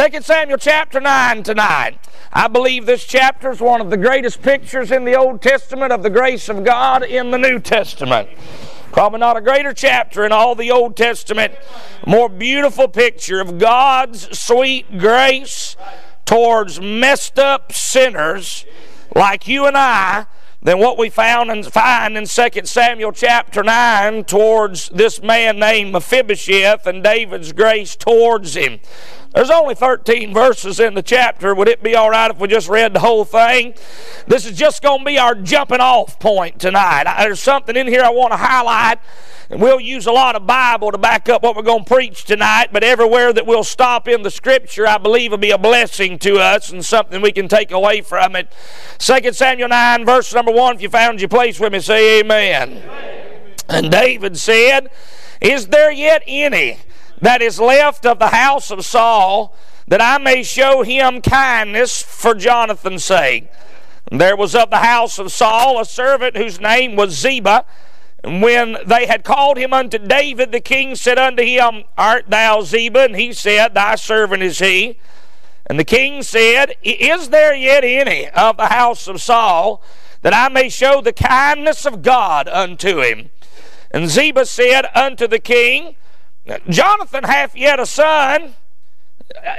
2 Samuel chapter 9 tonight. I believe this chapter is one of the greatest pictures in the Old Testament of the grace of God in the New Testament. Probably not a greater chapter in all the Old Testament, more beautiful picture of God's sweet grace towards messed up sinners like you and I than what we found and find in 2 Samuel chapter 9 towards this man named Mephibosheth and David's grace towards him. There's only 13 verses in the chapter. Would it be all right if we just read the whole thing? This is just going to be our jumping off point tonight. There's something in here I want to highlight, and we'll use a lot of Bible to back up what we're going to preach tonight, but everywhere that we'll stop in the Scripture, I believe will be a blessing to us and something we can take away from it. 2 Samuel 9, verse number 1, if you found your place with me, say amen. amen. And David said, Is there yet any that is left of the house of Saul, that I may show him kindness for Jonathan's sake. There was of the house of Saul a servant whose name was Ziba. And when they had called him unto David, the king said unto him, Art thou Ziba? And he said, Thy servant is he. And the king said, Is there yet any of the house of Saul that I may show the kindness of God unto him? And Ziba said unto the king, Jonathan hath yet a son.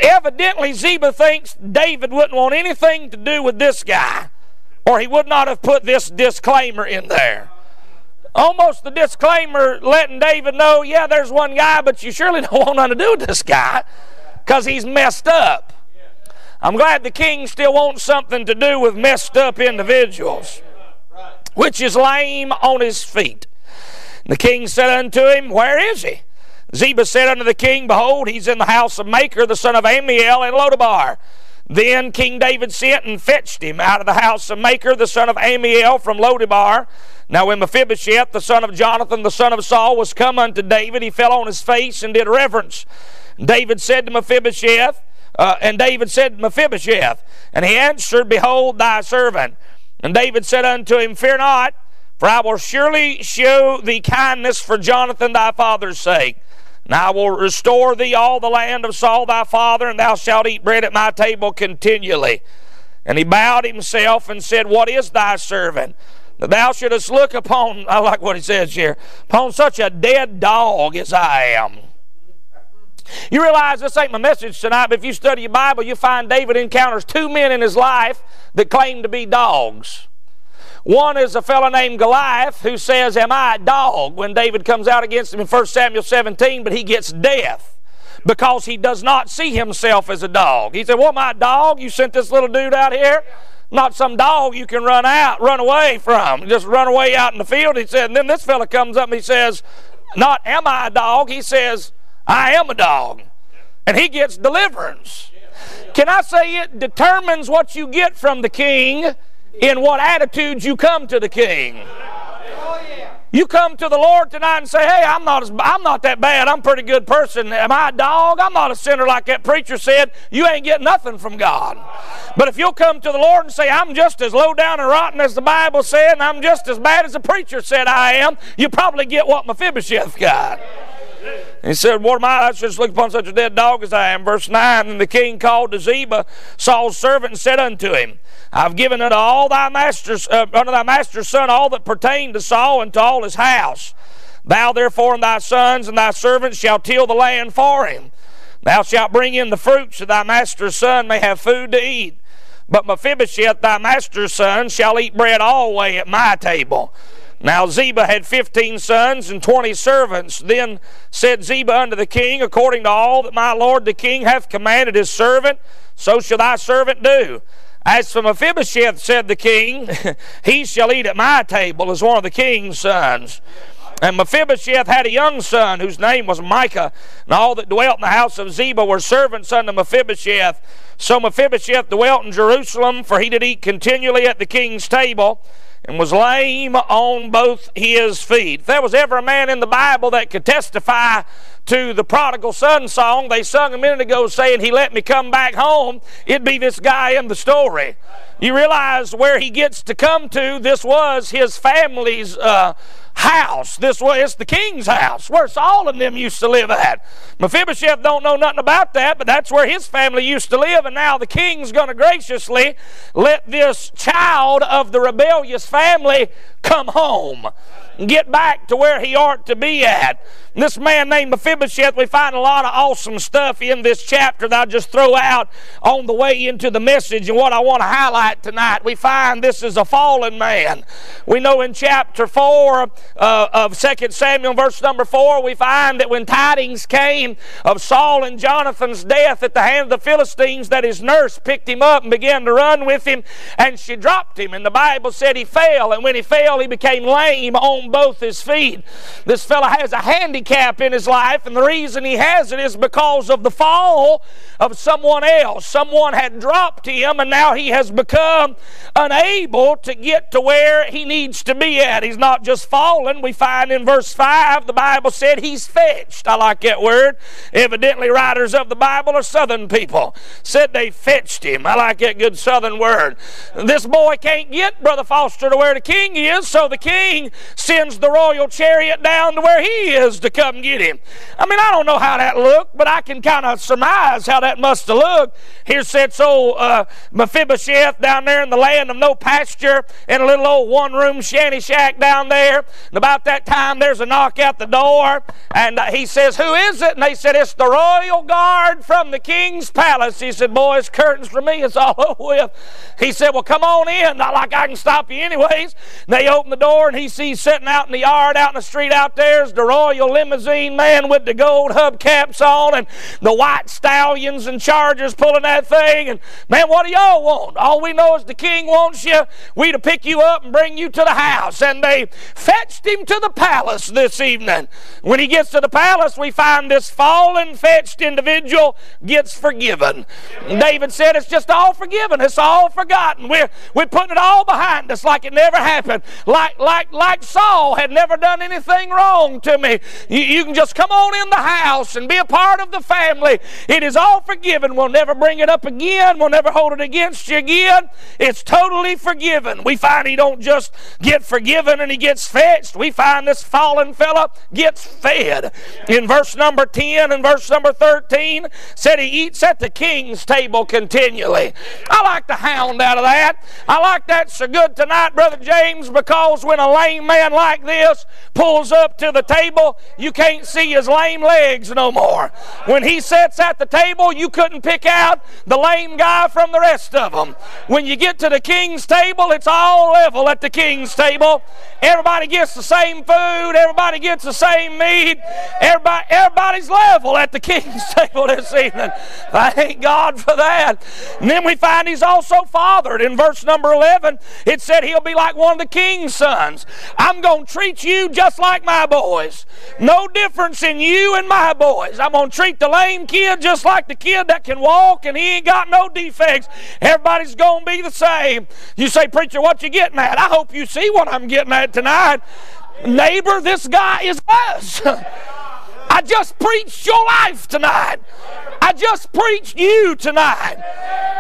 Evidently, Ziba thinks David wouldn't want anything to do with this guy, or he would not have put this disclaimer in there. Almost the disclaimer letting David know, yeah, there's one guy, but you surely don't want nothing to do with this guy because he's messed up. I'm glad the king still wants something to do with messed up individuals, which is lame on his feet. The king said unto him, Where is he? Ziba said unto the king, Behold, he's in the house of Machir, the son of Ammiel, in Lodebar. Then King David sent and fetched him out of the house of Machir, the son of Ammiel, from Lodebar. Now when Mephibosheth, the son of Jonathan, the son of Saul, was come unto David, he fell on his face and did reverence. David said to Mephibosheth, uh, and David said Mephibosheth, and he answered, Behold thy servant. And David said unto him, Fear not, for I will surely show thee kindness for Jonathan thy father's sake. And I will restore thee all the land of Saul thy father, and thou shalt eat bread at my table continually. And he bowed himself and said, What is thy servant? That thou shouldest look upon, I like what he says here, upon such a dead dog as I am. You realize this ain't my message tonight, but if you study your Bible, you find David encounters two men in his life that claim to be dogs. One is a fellow named Goliath who says, Am I a dog? when David comes out against him in 1 Samuel 17, but he gets death because he does not see himself as a dog. He said, What, my dog? You sent this little dude out here? Not some dog you can run out, run away from. Just run away out in the field. He said, and then this fellow comes up and he says, Not am I a dog? He says, I am a dog. And he gets deliverance. Can I say it determines what you get from the king in what attitudes you come to the king. You come to the Lord tonight and say, "Hey, I'm not as, I'm not that bad. I'm a pretty good person. Am I a dog? I'm not a sinner like that preacher said. You ain't getting nothing from God." But if you'll come to the Lord and say, "I'm just as low down and rotten as the Bible said, and I'm just as bad as the preacher said I am," you probably get what Mephibosheth got. He said, What am I? I should look upon such a dead dog as I am. Verse 9 And the king called to Ziba, Saul's servant, and said unto him, I've given unto all thy master's, uh, unto thy master's son all that pertained to Saul and to all his house. Thou therefore and thy sons and thy servants shall till the land for him. Thou shalt bring in the fruits that thy master's son may have food to eat. But Mephibosheth, thy master's son, shall eat bread alway at my table. Now Ziba had fifteen sons and twenty servants. Then said Ziba unto the king, According to all that my lord the king hath commanded his servant, so shall thy servant do. As for Mephibosheth, said the king, he shall eat at my table as one of the king's sons. And Mephibosheth had a young son whose name was Micah, and all that dwelt in the house of Ziba were servants unto Mephibosheth. So Mephibosheth dwelt in Jerusalem, for he did eat continually at the king's table and was lame on both his feet. If there was ever a man in the Bible that could testify to the prodigal son song they sung a minute ago saying, He let me come back home, it'd be this guy in the story. You realize where he gets to come to, this was his family's. Uh, house. This was it's the king's house where Saul and them used to live at. Mephibosheth don't know nothing about that, but that's where his family used to live, and now the king's going to graciously let this child of the rebellious family come home get back to where he ought to be at. This man named Mephibosheth, we find a lot of awesome stuff in this chapter that I'll just throw out on the way into the message and what I want to highlight tonight. We find this is a fallen man. We know in chapter 4 uh, of 2 Samuel, verse number 4, we find that when tidings came of Saul and Jonathan's death at the hand of the Philistines, that his nurse picked him up and began to run with him, and she dropped him. And the Bible said he fell, and when he fell, he became lame on both his feet. This fellow has a handicap in his life, and the reason he has it is because of the fall of someone else. Someone had dropped him, and now he has become unable to get to where he needs to be at. He's not just fallen. We find in verse 5, the Bible said he's fetched. I like that word. Evidently, writers of the Bible are southern people. Said they fetched him. I like that good southern word. This boy can't get Brother Foster to where the king is, so the king sends the royal chariot down to where he is to come get him. I mean, I don't know how that looked, but I can kind of surmise how that must have looked. Here sits old uh, Mephibosheth down there in the land of no pasture in a little old one room shanty shack down there. And about that time, there's a knock at the door, and uh, he says, Who is it? And they said, It's the royal guard from the king's palace. He said, Boys, curtains for me, it's all over with. He said, Well, come on in. Not like I can stop you anyways. And they open the door, and he sees sitting out in the yard, out in the street out there, is the royal limousine man with the gold hubcaps on and the white stallions and chargers pulling that thing. And man, what do y'all want? All we know is the king wants you, we to pick you up and bring you to the house. And they fetched him to the palace this evening. When he gets to the palace, we find this fallen, fetched individual gets forgiven. David said, It's just all forgiven. It's all forgotten. We're, we're putting it all behind us like it never happened. Like, like, like Saul had never done anything wrong to me. You, you can just come on in the house and be a part of the family. It is all forgiven. We'll never bring it up again. We'll never hold it against you again. It's totally forgiven. We find he don't just get forgiven and he gets fetched. We find this fallen fella gets fed. In verse number 10 and verse number 13 said he eats at the king's table continually. I like the hound out of that. I like that so good tonight, Brother James, because when a lame man like this pulls up to the table, you can't see his lame legs no more. When he sits at the table, you couldn't pick out the lame guy from the rest of them. When you get to the king's table, it's all level at the king's table. Everybody gets the same food, everybody gets the same meat. Everybody, everybody's level at the king's table this evening. Thank God for that. And then we find he's also fathered. In verse number 11, it said he'll be like one of the king's sons. I'm going to treat you just like my boys. No difference in you and my boys. I'm going to treat the lame kid just like the kid that can walk and he ain't got no defects. Everybody's going to be the same. You say, Preacher, what you getting at? I hope you see what I'm getting at tonight. Neighbor, this guy is us. I just preached your life tonight. I just preached you tonight.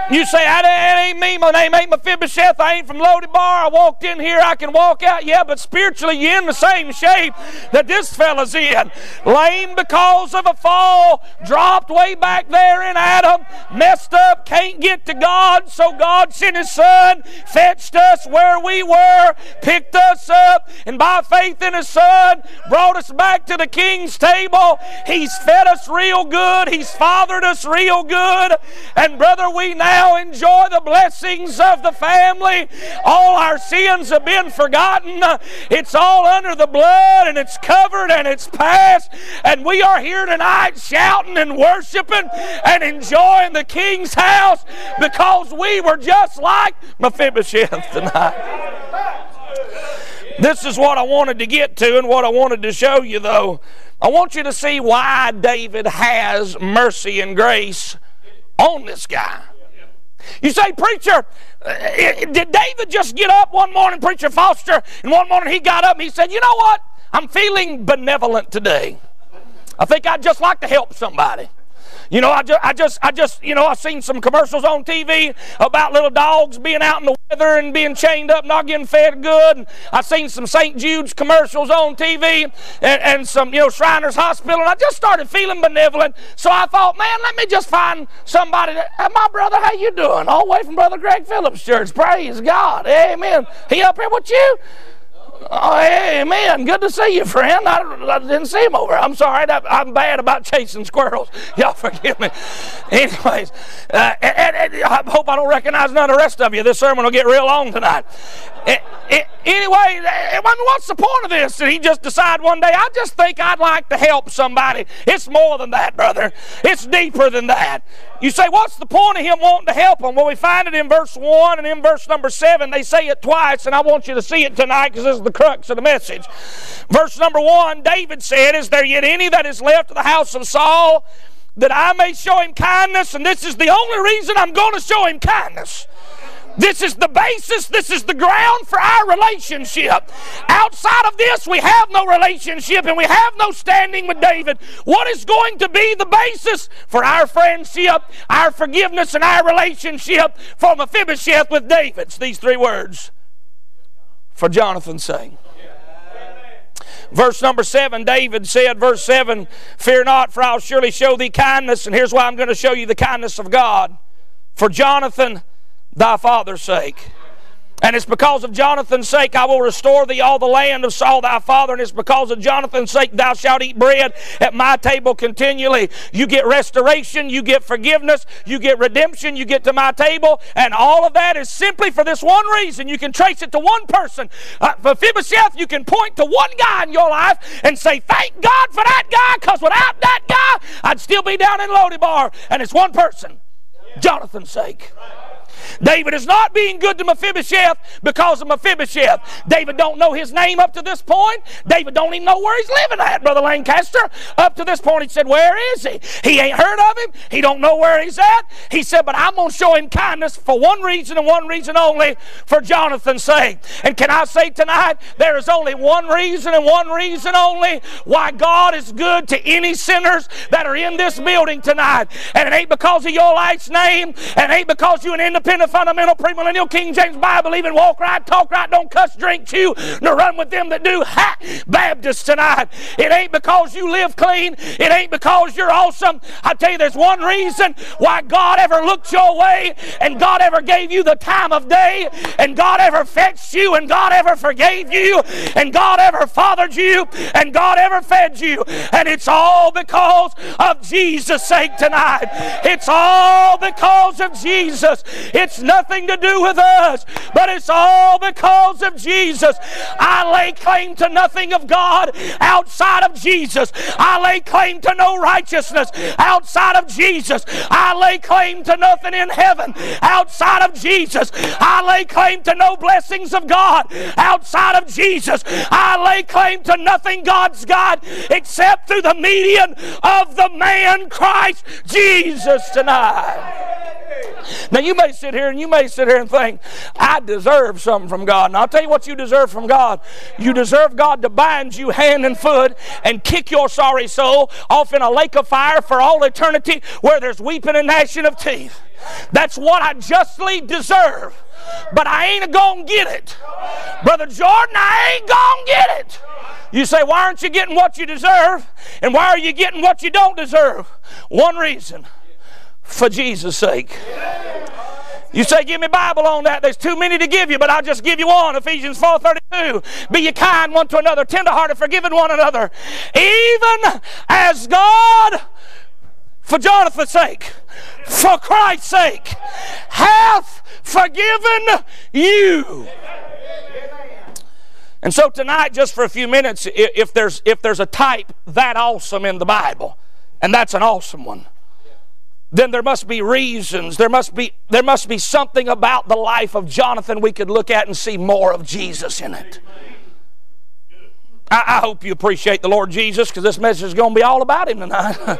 You say, that ain't me. My name ain't Mephibosheth. I ain't from Lo-Debar. I walked in here. I can walk out. Yeah, but spiritually, you're in the same shape that this fella's in. Lame because of a fall, dropped way back there in Adam, messed up, can't get to God. So God sent His Son, fetched us where we were, picked us up, and by faith in His Son, brought us back to the King's table. He's fed us real good. He's fathered us real good. And brother, we now enjoy the blessings of the family. All our sins have been forgotten. It's all under the blood and it's covered and it's past. And we are here tonight shouting and worshiping and enjoying the King's house because we were just like Mephibosheth tonight. This is what I wanted to get to and what I wanted to show you, though. I want you to see why David has mercy and grace on this guy. You say, Preacher, uh, did David just get up one morning, Preacher Foster, and one morning he got up and he said, You know what? I'm feeling benevolent today. I think I'd just like to help somebody. You know, I just, I just, I just, you know, I've seen some commercials on TV about little dogs being out in the weather and being chained up, not getting fed good. And I've seen some St. Jude's commercials on TV and, and some, you know, Shriners Hospital. And I just started feeling benevolent. So I thought, man, let me just find somebody that, my brother, how you doing? All the way from Brother Greg Phillips Church. Praise God. Amen. He up here with you? Oh, hey, amen. Good to see you, friend. I, I didn't see him over. I'm sorry. I, am bad about chasing squirrels. Y'all forgive me. Anyways, uh, and, and I hope I don't recognize none of the rest of you. This sermon will get real long tonight. It, it, anyway, I mean, what's the point of this? And he just decided one day, I just think I'd like to help somebody. It's more than that, brother. It's deeper than that. You say, what's the point of him wanting to help them? Well, we find it in verse 1 and in verse number 7. They say it twice, and I want you to see it tonight because this is the crux of the message. Verse number 1 David said, Is there yet any that is left of the house of Saul that I may show him kindness? And this is the only reason I'm going to show him kindness. This is the basis, this is the ground for our relationship. Outside of this, we have no relationship and we have no standing with David. What is going to be the basis for our friendship, our forgiveness, and our relationship for Mephibosheth with David? It's these three words for Jonathan's sake. Verse number seven, David said, verse seven, Fear not, for I'll surely show thee kindness. And here's why I'm going to show you the kindness of God. For Jonathan, thy father's sake. And it's because of Jonathan's sake I will restore thee all the land of Saul thy father. And it's because of Jonathan's sake thou shalt eat bread at my table continually. You get restoration, you get forgiveness, you get redemption, you get to my table. And all of that is simply for this one reason. You can trace it to one person. Uh, Mephibosheth, you can point to one guy in your life and say, Thank God for that guy, because without that guy, I'd still be down in Lodebar. And it's one person Jonathan's sake. David is not being good to Mephibosheth because of Mephibosheth. David don't know his name up to this point. David don't even know where he's living at, Brother Lancaster. Up to this point, he said, Where is he? He ain't heard of him. He don't know where he's at. He said, But I'm going to show him kindness for one reason and one reason only, for Jonathan's sake. And can I say tonight, there is only one reason and one reason only why God is good to any sinners that are in this building tonight. And it ain't because of your last name, and it ain't because you're an independent the fundamental premillennial King James Bible, even walk right, talk right, don't cuss, drink, chew, nor run with them that do. Ha! Baptist tonight. It ain't because you live clean. It ain't because you're awesome. I tell you, there's one reason why God ever looked your way and God ever gave you the time of day and God ever fetched you and God ever forgave you and God ever fathered you and God ever fed you. And it's all because of Jesus' sake tonight. It's all because of Jesus. It's nothing to do with us, but it's all because of Jesus. I lay claim to nothing of God outside of Jesus. I lay claim to no righteousness outside of Jesus. I lay claim to nothing in heaven outside of Jesus. I lay claim to no blessings of God outside of Jesus. I lay claim to nothing God's got except through the median of the man Christ Jesus tonight. Now, you may sit here and you may sit here and think, I deserve something from God. And I'll tell you what you deserve from God. You deserve God to bind you hand and foot and kick your sorry soul off in a lake of fire for all eternity where there's weeping and gnashing of teeth. That's what I justly deserve. But I ain't gonna get it. Brother Jordan, I ain't gonna get it. You say, why aren't you getting what you deserve? And why are you getting what you don't deserve? One reason for Jesus' sake. You say, give me Bible on that. There's too many to give you, but I'll just give you one. Ephesians 4.32. Be ye kind one to another, tenderhearted, forgiving one another. Even as God, for Jonathan's sake, for Christ's sake, hath forgiven you. And so tonight, just for a few minutes, if there's, if there's a type that awesome in the Bible, and that's an awesome one, then there must be reasons. There must be, there must be something about the life of Jonathan we could look at and see more of Jesus in it. I, I hope you appreciate the Lord Jesus because this message is going to be all about Him tonight.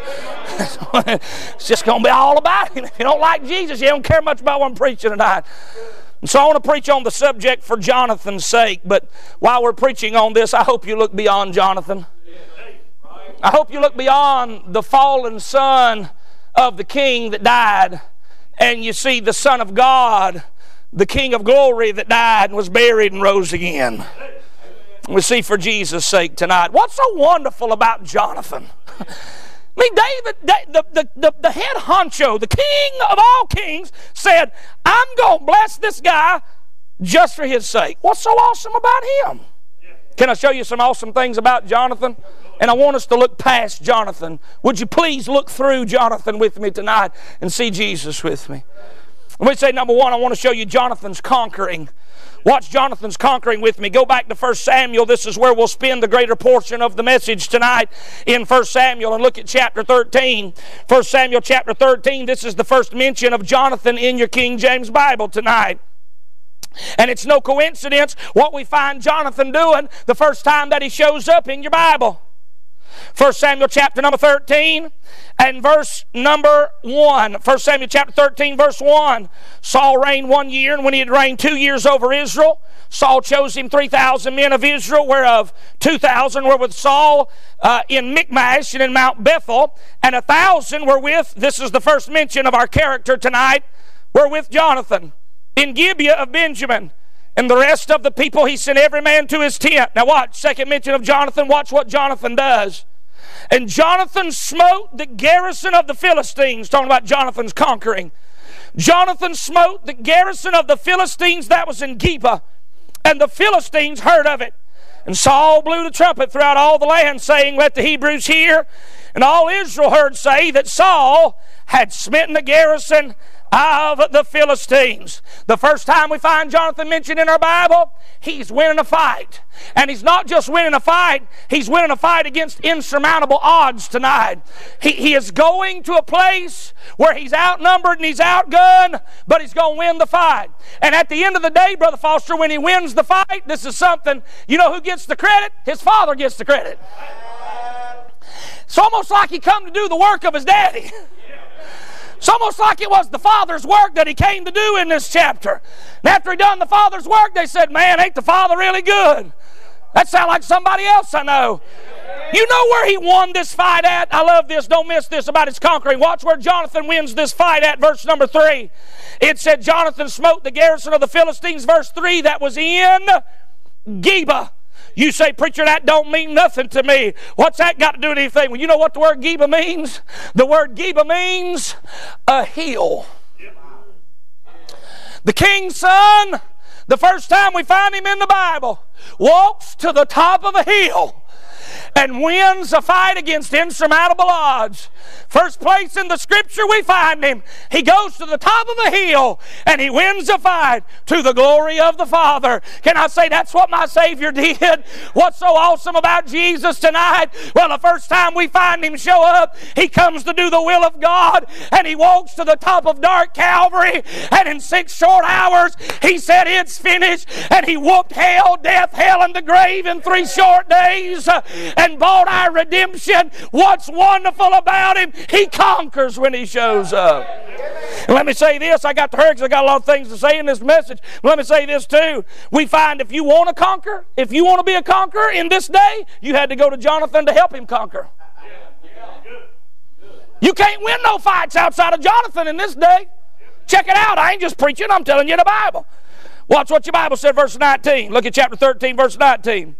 it's just going to be all about Him. If you don't like Jesus, you don't care much about what I'm preaching tonight. And so I want to preach on the subject for Jonathan's sake. But while we're preaching on this, I hope you look beyond Jonathan. I hope you look beyond the fallen son of the king that died and you see the Son of God, the King of glory that died and was buried and rose again. We see for Jesus' sake tonight. What's so wonderful about Jonathan? I mean, David, the, the, the, the head honcho, the king of all kings, said, I'm going to bless this guy just for his sake. What's so awesome about him? Can I show you some awesome things about Jonathan? And I want us to look past Jonathan. Would you please look through Jonathan with me tonight and see Jesus with me? Let me say, number one, I want to show you Jonathan's conquering. Watch Jonathan's conquering with me. Go back to 1 Samuel. This is where we'll spend the greater portion of the message tonight in 1 Samuel and look at chapter 13. 1 Samuel chapter 13. This is the first mention of Jonathan in your King James Bible tonight. And it's no coincidence what we find Jonathan doing the first time that he shows up in your Bible. 1 Samuel chapter number 13 and verse number 1. 1 Samuel chapter 13, verse 1. Saul reigned one year, and when he had reigned two years over Israel, Saul chose him 3,000 men of Israel, whereof 2,000 were with Saul uh, in Michmash and in Mount Bethel, and a thousand were with, this is the first mention of our character tonight, were with Jonathan in Gibeah of Benjamin. And the rest of the people, he sent every man to his tent. Now, watch, second mention of Jonathan, watch what Jonathan does. And Jonathan smote the garrison of the Philistines, talking about Jonathan's conquering. Jonathan smote the garrison of the Philistines that was in Gibeah, and the Philistines heard of it. And Saul blew the trumpet throughout all the land, saying, Let the Hebrews hear. And all Israel heard say that Saul had smitten the garrison of the Philistines. The first time we find Jonathan mentioned in our Bible, he's winning a fight. And he's not just winning a fight, he's winning a fight against insurmountable odds tonight. He, he is going to a place where he's outnumbered and he's outgunned, but he's going to win the fight. And at the end of the day, Brother Foster, when he wins the fight, this is something, you know who gets the credit? His father gets the credit. It's almost like he come to do the work of his daddy. It's almost like it was the Father's work that he came to do in this chapter. And after he done the Father's work, they said, Man, ain't the Father really good? That sounds like somebody else I know. You know where he won this fight at? I love this. Don't miss this about his conquering. Watch where Jonathan wins this fight at, verse number three. It said, Jonathan smote the garrison of the Philistines, verse three, that was in Geba. You say, preacher, that don't mean nothing to me. What's that got to do with anything? Well, you know what the word Geba means? The word Geba means a hill. The king's son, the first time we find him in the Bible, walks to the top of a hill and wins a fight against insurmountable odds. First place in the scripture we find him. He goes to the top of a hill and he wins a fight to the glory of the Father. Can I say that's what my Savior did? What's so awesome about Jesus tonight? Well, the first time we find him show up, he comes to do the will of God and he walks to the top of dark Calvary and in six short hours he said it's finished and he whooped hell, death, hell, and the grave in three short days and bought our redemption. What's wonderful about him? He conquers when he shows up. Let me say this. I got to hurry because I got a lot of things to say in this message. Let me say this too. We find if you want to conquer, if you want to be a conqueror in this day, you had to go to Jonathan to help him conquer. You can't win no fights outside of Jonathan in this day. Check it out. I ain't just preaching, I'm telling you the Bible. Watch what your Bible said, verse 19. Look at chapter 13, verse 19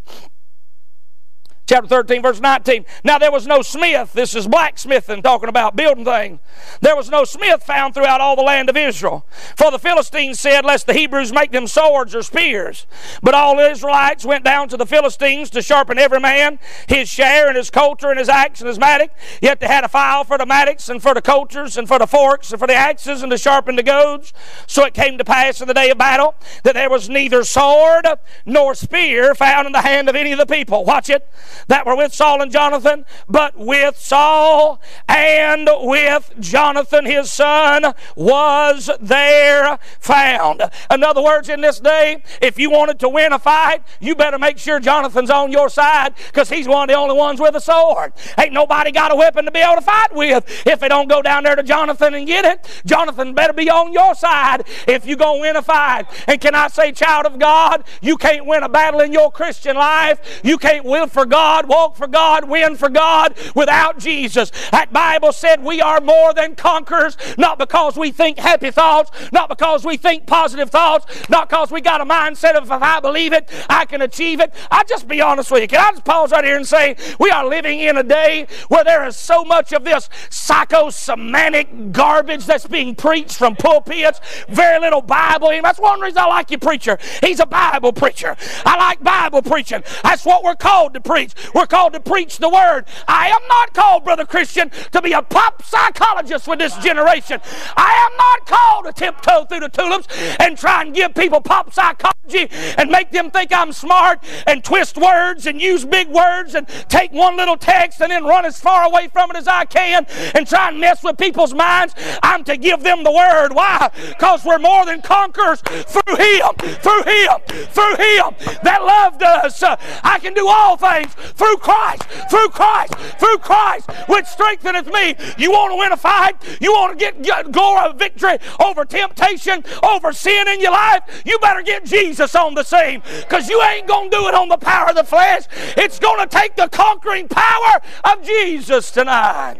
chapter 13, verse 19. Now there was no smith. This is blacksmithing, talking about building things. There was no smith found throughout all the land of Israel. For the Philistines said, Lest the Hebrews make them swords or spears. But all the Israelites went down to the Philistines to sharpen every man his share and his coulter and his axe and his mattock. Yet they had a file for the mattocks and for the coulters and for the forks and for the axes and to sharpen the goads. So it came to pass in the day of battle that there was neither sword nor spear found in the hand of any of the people. Watch it that were with Saul and Jonathan, but with Saul and with Jonathan his son was there found. In other words, in this day, if you wanted to win a fight, you better make sure Jonathan's on your side because he's one of the only ones with a sword. Ain't nobody got a weapon to be able to fight with if they don't go down there to Jonathan and get it. Jonathan better be on your side if you're going to win a fight. And can I say, child of God, you can't win a battle in your Christian life. You can't win for God God, walk for God, win for God without Jesus. That Bible said we are more than conquerors, not because we think happy thoughts, not because we think positive thoughts, not because we got a mindset of if I believe it, I can achieve it. I'll just be honest with you. Can I just pause right here and say we are living in a day where there is so much of this psychosomatic garbage that's being preached from pulpits, very little Bible. That's one reason I like your preacher. He's a Bible preacher. I like Bible preaching. That's what we're called to preach. We're called to preach the Word. I am not called, Brother Christian, to be a pop psychologist with this generation. I am not called to tiptoe through the tulips and try and give people pop psychology and make them think I'm smart and twist words and use big words and take one little text and then run as far away from it as I can and try and mess with people's minds. I'm to give them the Word. Why? Because we're more than conquerors through Him, through Him, through Him that loved us. I can do all things through Christ, through Christ, through Christ, which strengtheneth me. You want to win a fight? You want to get, glory, victory over temptation, over sin in your life? You better get Jesus on the scene because you ain't going to do it on the power of the flesh. It's going to take the conquering power of Jesus tonight.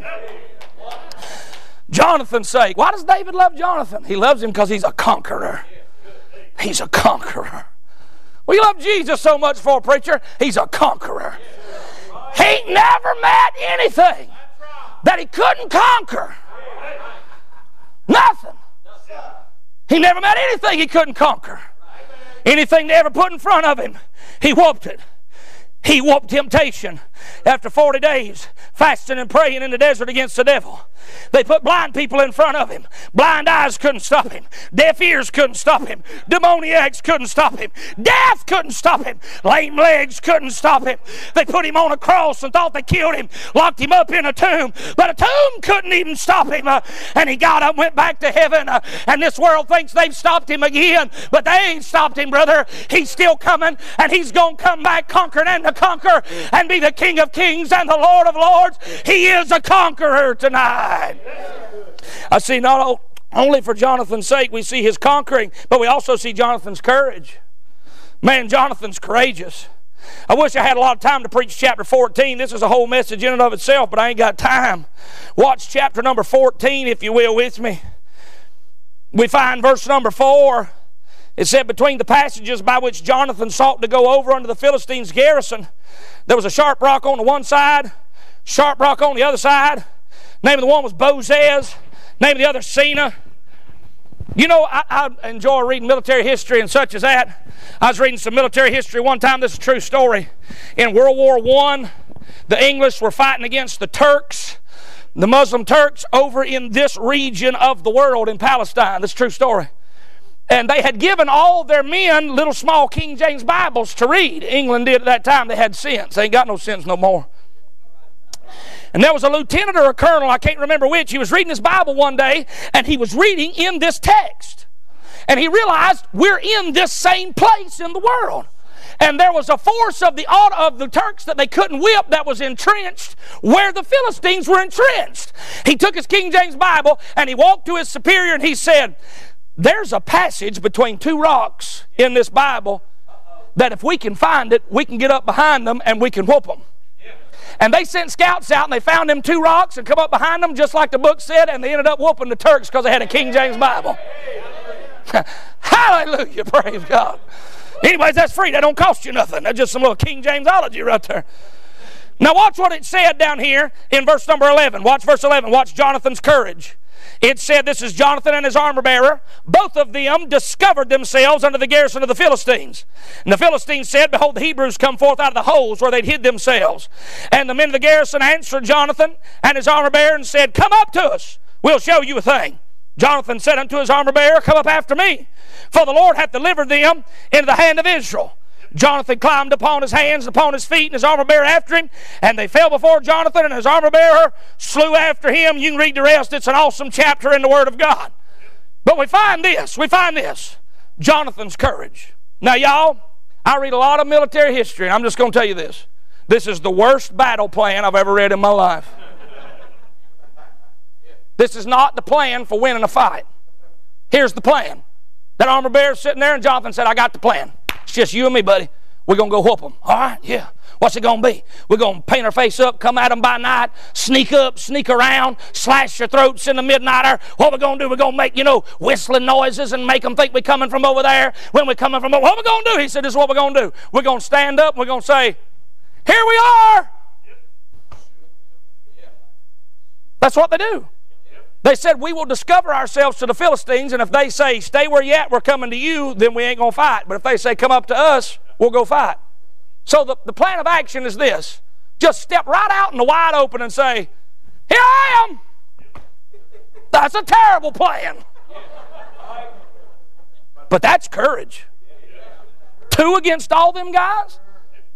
Jonathan's sake. Why does David love Jonathan? He loves him because he's a conqueror. He's a conqueror. We love Jesus so much for a preacher. He's a conqueror. He never met anything that he couldn't conquer. Nothing. He never met anything he couldn't conquer. Anything they ever put in front of him, he whooped it. He whooped temptation after 40 days fasting and praying in the desert against the devil. They put blind people in front of him. Blind eyes couldn't stop him. Deaf ears couldn't stop him. Demoniacs couldn't stop him. Death couldn't stop him. Lame legs couldn't stop him. They put him on a cross and thought they killed him, locked him up in a tomb, but a tomb couldn't even stop him. Uh, and he got up, went back to heaven, uh, and this world thinks they've stopped him again, but they ain't stopped him, brother. He's still coming, and he's going to come back conquered and to conquer and be the King of kings and the Lord of lords. He is a conqueror tonight. I see not only for Jonathan's sake we see his conquering, but we also see Jonathan's courage. Man, Jonathan's courageous. I wish I had a lot of time to preach chapter 14. This is a whole message in and of itself, but I ain't got time. Watch chapter number 14, if you will, with me. We find verse number 4. It said, Between the passages by which Jonathan sought to go over under the Philistines' garrison, there was a sharp rock on the one side, sharp rock on the other side. Name of the one was Bozez. Name of the other, Seneh. You know, I, I, enjoy reading military history and such as that. I was reading some military history one time. This is a true story. In World War I, the English were fighting against the Turks, the Muslim Turks, over in this region of the world in Palestine. This is a true story. And they had given all their men little small King James Bibles to read. England did at that time. They had sense. They ain't got no sense no more. And there was a lieutenant or a colonel, I can't remember which, he was reading his Bible one day, and he was reading in this text. And he realized we're in this same place in the world. And there was a force of the of the Turks that they couldn't whip that was entrenched where the Philistines were entrenched. He took his King James Bible and he walked to his superior and he said, There's a passage between two rocks in this Bible that if we can find it, we can get up behind them and we can whoop them. And they sent scouts out and they found them two rocks and come up behind them just like the book said, and they ended up whooping the Turks because they had a King James Bible. Hallelujah, praise God. Anyways, that's free. That don't cost you nothing. That's just some little King Jamesology right there. Now watch what it said down here in verse number 11. Watch verse 11. Watch Jonathan's courage. It said, This is Jonathan and his armor bearer. Both of them discovered themselves under the garrison of the Philistines. And the Philistines said, Behold, the Hebrews come forth out of the holes where they'd hid themselves. And the men of the garrison answered Jonathan and his armor bearer and said, Come up to us, we'll show you a thing. Jonathan said unto his armor bearer, Come up after me, for the Lord hath delivered them into the hand of Israel. Jonathan climbed upon his hands, upon his feet, and his armor bearer after him, and they fell before Jonathan, and his armor bearer slew after him. You can read the rest. It's an awesome chapter in the Word of God. But we find this, we find this Jonathan's courage. Now, y'all, I read a lot of military history, and I'm just going to tell you this. This is the worst battle plan I've ever read in my life. This is not the plan for winning a fight. Here's the plan. That armor bearer sitting there, and Jonathan said, I got the plan. It's just you and me, buddy. We're going to go whoop them. All right? Yeah. What's it going to be? We're going to paint our face up, come at them by night, sneak up, sneak around, slash your throats in the midnight hour. What we going to do? We're going to make, you know, whistling noises and make them think we're coming from over there when we're coming from over. What we going to do? He said, this is what we're going to do. We're going to stand up we're going to say, here we are. That's what they do. They said, We will discover ourselves to the Philistines, and if they say, Stay where you at, we're coming to you, then we ain't going to fight. But if they say, Come up to us, we'll go fight. So the, the plan of action is this just step right out in the wide open and say, Here I am. That's a terrible plan. But that's courage. Two against all them guys,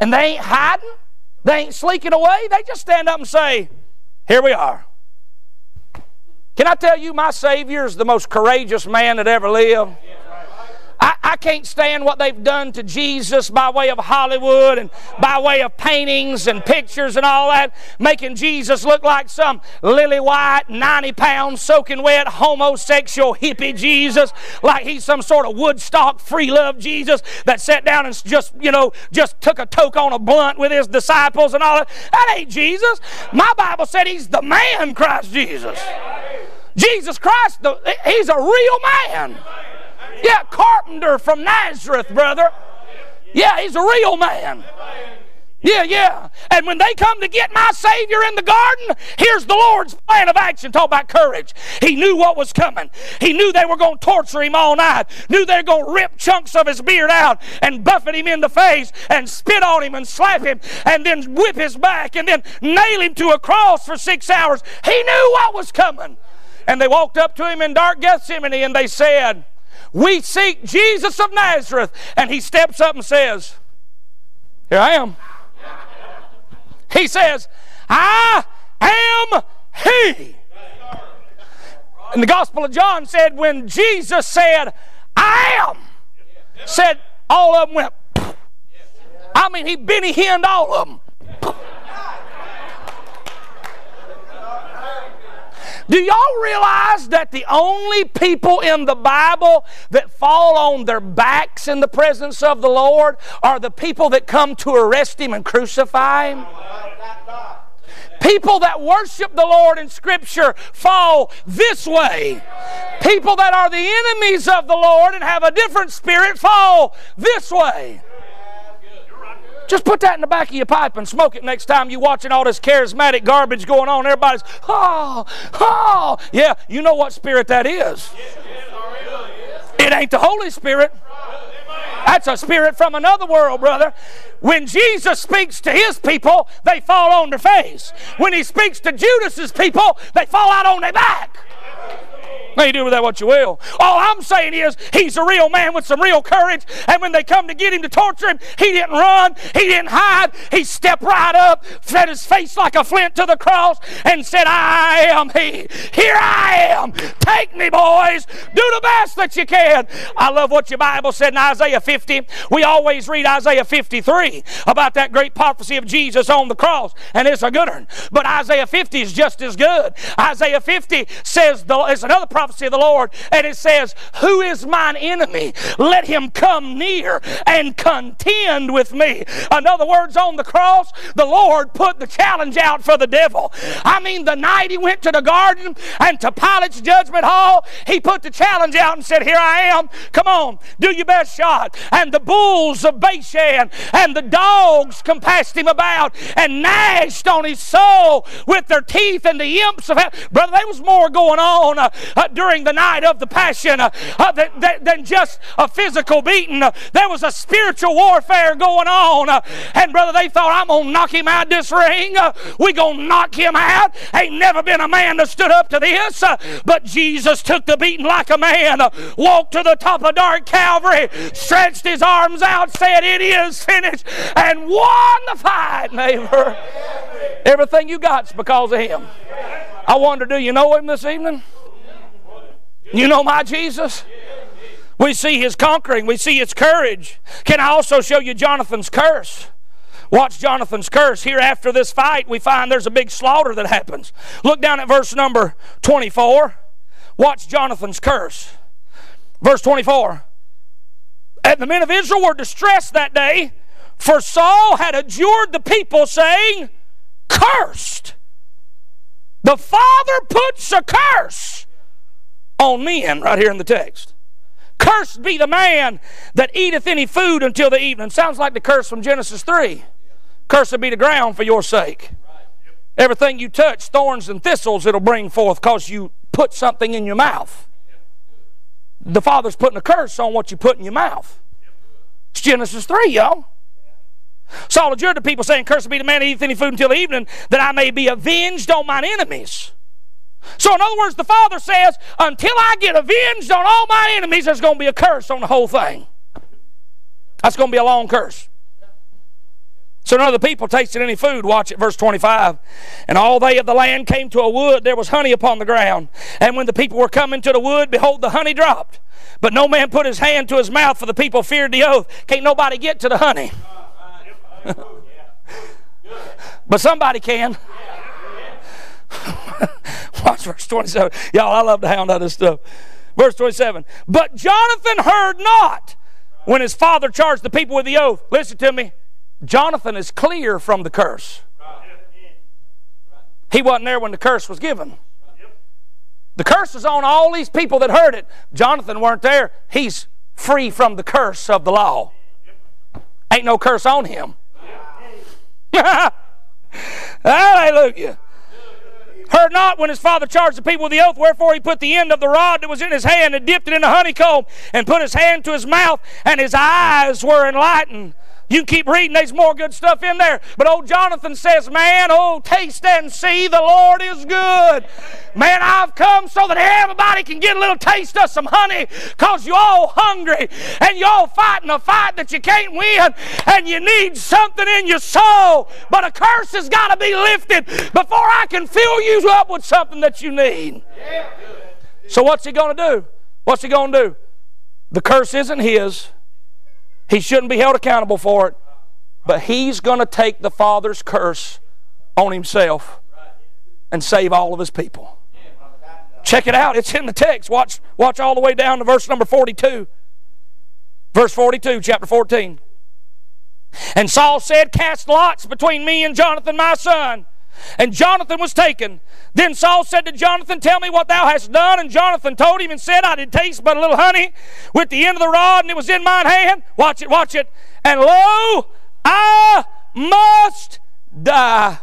and they ain't hiding, they ain't sleeking away. They just stand up and say, Here we are. Can I tell you, my Savior is the most courageous man that ever lived? I, I, can't stand what they've done to Jesus by way of Hollywood and by way of paintings and pictures and all that, making Jesus look like some lily white, 90 pounds, soaking wet, homosexual hippie Jesus, like he's some sort of Woodstock free love Jesus that sat down and just, you know, just took a toke on a blunt with his disciples and all that. That ain't Jesus. My Bible said he's the man, Christ Jesus. Jesus Christ, he's a real man. Yeah, carpenter from Nazareth, brother. Yeah, he's a real man. Yeah, yeah. And when they come to get my Savior in the garden, here's the Lord's plan of action. Talk about courage. He knew what was coming. He knew they were going to torture him all night. Knew they were going to rip chunks of his beard out and buffet him in the face and spit on him and slap him and then whip his back and then nail him to a cross for six hours. He knew what was coming. And they walked up to him in dark Gethsemane and they said, we seek Jesus of Nazareth. And he steps up and says, Here I am. He says, I am He. And the Gospel of John said, when Jesus said, I am, said, all of them went, I mean, he Benny Hinned all of them. Do y'all realize that the only people in the Bible that fall on their backs in the presence of the Lord are the people that come to arrest Him and crucify Him? People that worship the Lord in Scripture fall this way. People that are the enemies of the Lord and have a different spirit fall this way. Just put that in the back of your pipe and smoke it next time you're watching all this charismatic garbage going on. Everybody's, oh, oh. Yeah, you know what spirit that is. It ain't the Holy Spirit. That's a spirit from another world, brother. When Jesus speaks to his people, they fall on their face. When he speaks to Judas's people, they fall out on their back. Now you do with that what you will. All I'm saying is he's a real man with some real courage. And when they come to get him to torture him, he didn't run, he didn't hide. He stepped right up, set his face like a flint to the cross, and said, I am he. Here I am. Take me, boys. Do the best that you can. I love what your Bible said in Isaiah 50. We always read Isaiah 53 about that great prophecy of Jesus on the cross, and it's a good one. But Isaiah 50 is just as good. Isaiah 50 says, the, it's another prophecy of the Lord, and it says, Who is mine enemy? Let him come near and contend with me. In other words, on the cross, the Lord put the challenge out for the devil. I mean, the night he went to the garden and to Pilate's judgment hall, he put the challenge out and said, Here I am. Come on, do your best shot. And the bulls of Bashan and the dogs compassed him about and gnashed on his soul with their teeth, and the imps of hell. Brother, there was more going on uh, during the night of the passion uh, uh, than, just a physical beating. Uh, there was a spiritual warfare going on. Uh, and brother, they thought, I'm going to knock him out this ring. Uh, we going to knock him out. Ain't never been a man that stood up to this. Uh, but Jesus took the beating like a man, walked to the top of dark Calvary, stretched his arms out, said, It is finished, and won the fight, neighbor. Everything you got's because of him. I wonder, do you know him this evening? You know my Jesus? We see his conquering, we see his courage. Can I also show you Jonathan's curse? Watch Jonathan's curse. Here after this fight, we find there's a big slaughter that happens. Look down at verse number 24. Watch Jonathan's curse. Verse 24. And the men of Israel were distressed that day, For Saul had adjured the people, saying, Cursed. The Father puts a curse on men, right here in the text. Cursed be the man that eateth any food until the evening. Sounds like the curse from Genesis 3. Cursed be the ground for your sake. Everything you touch, thorns and thistles, it'll bring forth because you put something in your mouth. The Father's putting a curse on what you put in your mouth. It's Genesis 3, y'all. Saul adjured the people, saying, Cursed be the man that eateth any food until the evening, that I may be avenged on mine enemies. So, in other words, the Father says, Until I get avenged on all my enemies, there's going to be a curse on the whole thing. That's going to be a long curse. So none of the people tasted any food. Watch it, verse 25. And all they of the land came to a wood, there was honey upon the ground. And when the people were coming to the wood, behold, the honey dropped. But no man put his hand to his mouth, for the people feared the oath. Can't nobody get to the honey. but somebody can. Watch verse 27. Y'all, I love to hound out this stuff. Verse 27. But Jonathan heard not when his father charged the people with the oath. Listen to me. Jonathan is clear from the curse. He wasn't there when the curse was given. The curse is on all these people that heard it. Jonathan weren't there. He's free from the curse of the law. Ain't no curse on him. Hallelujah. Heard not when his father charged the people with the oath, wherefore he put the end of the rod that was in his hand and dipped it in a honeycomb and put his hand to his mouth, and his eyes were enlightened. You keep reading, there's more good stuff in there. But old Jonathan says, Man, oh, taste and see the Lord is good. Man, I've come so that everybody can get a little taste of some honey because you're all hungry and you're all fighting a fight that you can't win and you need something in your soul. But a curse has got to be lifted before I can fill you up with something that you need. So, what's he going to do? What's he going to do? The curse isn't his. He shouldn't be held accountable for it. But he's going to take the Father's curse on himself and save all of his people. Check it out. It's in the text. Watch, watch all the way down to verse number 42. Verse 42, chapter 14. And Saul said, Cast lots between me and Jonathan, my son. And Jonathan was taken. Then Saul said to Jonathan, Tell me what thou hast done. And Jonathan told him and said, I did taste but a little honey with the end of the rod, and it was in mine hand. Watch it, watch it. And lo, I must die.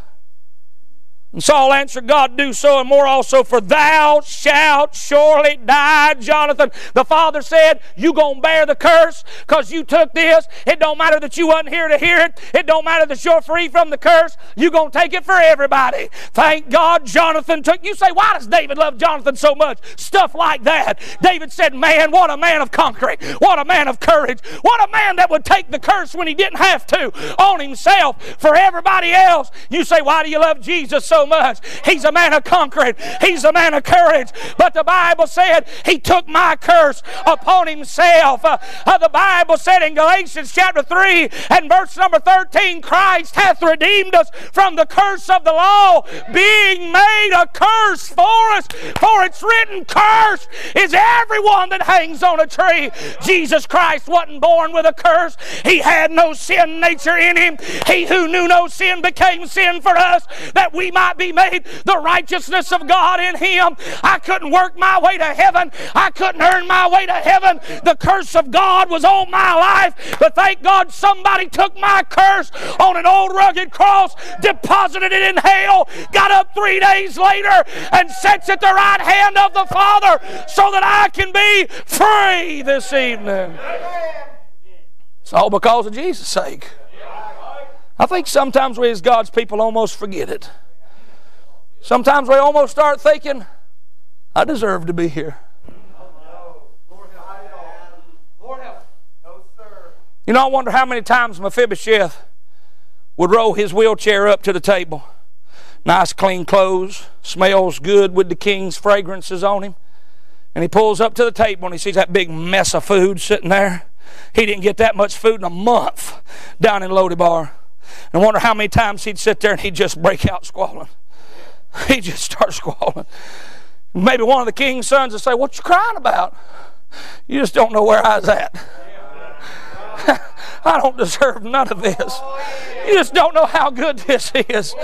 And Saul answered, God, do so and more also, for thou shalt surely die, Jonathan. The father said, You gonna bear the curse because you took this. It don't matter that you wasn't here to hear it. It don't matter that you're free from the curse. You gonna take it for everybody. Thank God Jonathan took. You say, why does David love Jonathan so much? Stuff like that. David said, Man, what a man of conquering. What a man of courage. What a man that would take the curse when he didn't have to on himself for everybody else. You say, Why do you love Jesus so much. He's a man of conquering, he's a man of courage. But the Bible said he took my curse upon himself. Uh, uh, the Bible said in Galatians chapter 3 and verse number 13 Christ hath redeemed us from the curse of the law, being made a curse for us. For it's written, Curse is everyone that hangs on a tree. Jesus Christ wasn't born with a curse, he had no sin nature in him. He who knew no sin became sin for us that we might be made the righteousness of God in him. I couldn't work my way to heaven. I couldn't earn my way to heaven. The curse of God was on my life. But thank God somebody took my curse on an old rugged cross, deposited it in hell, got up three days later, and sits at the right hand of the Father so that I can be free this evening. It's all because of Jesus' sake. I think sometimes we as God's people almost forget it. Sometimes we almost start thinking, I deserve to be here. You know, I wonder how many times Mephibosheth would roll his wheelchair up to the table. Nice, clean clothes, smells good with the king's fragrances on him. And he pulls up to the table and he sees that big mess of food sitting there. He didn't get that much food in a month down in Lodebar. And I wonder how many times he'd sit there and he'd just break out squalling. He just starts squalling. Maybe one of the king's sons would say, What you crying about? You just don't know where I was at. I don't deserve none of this. You just don't know how good this is.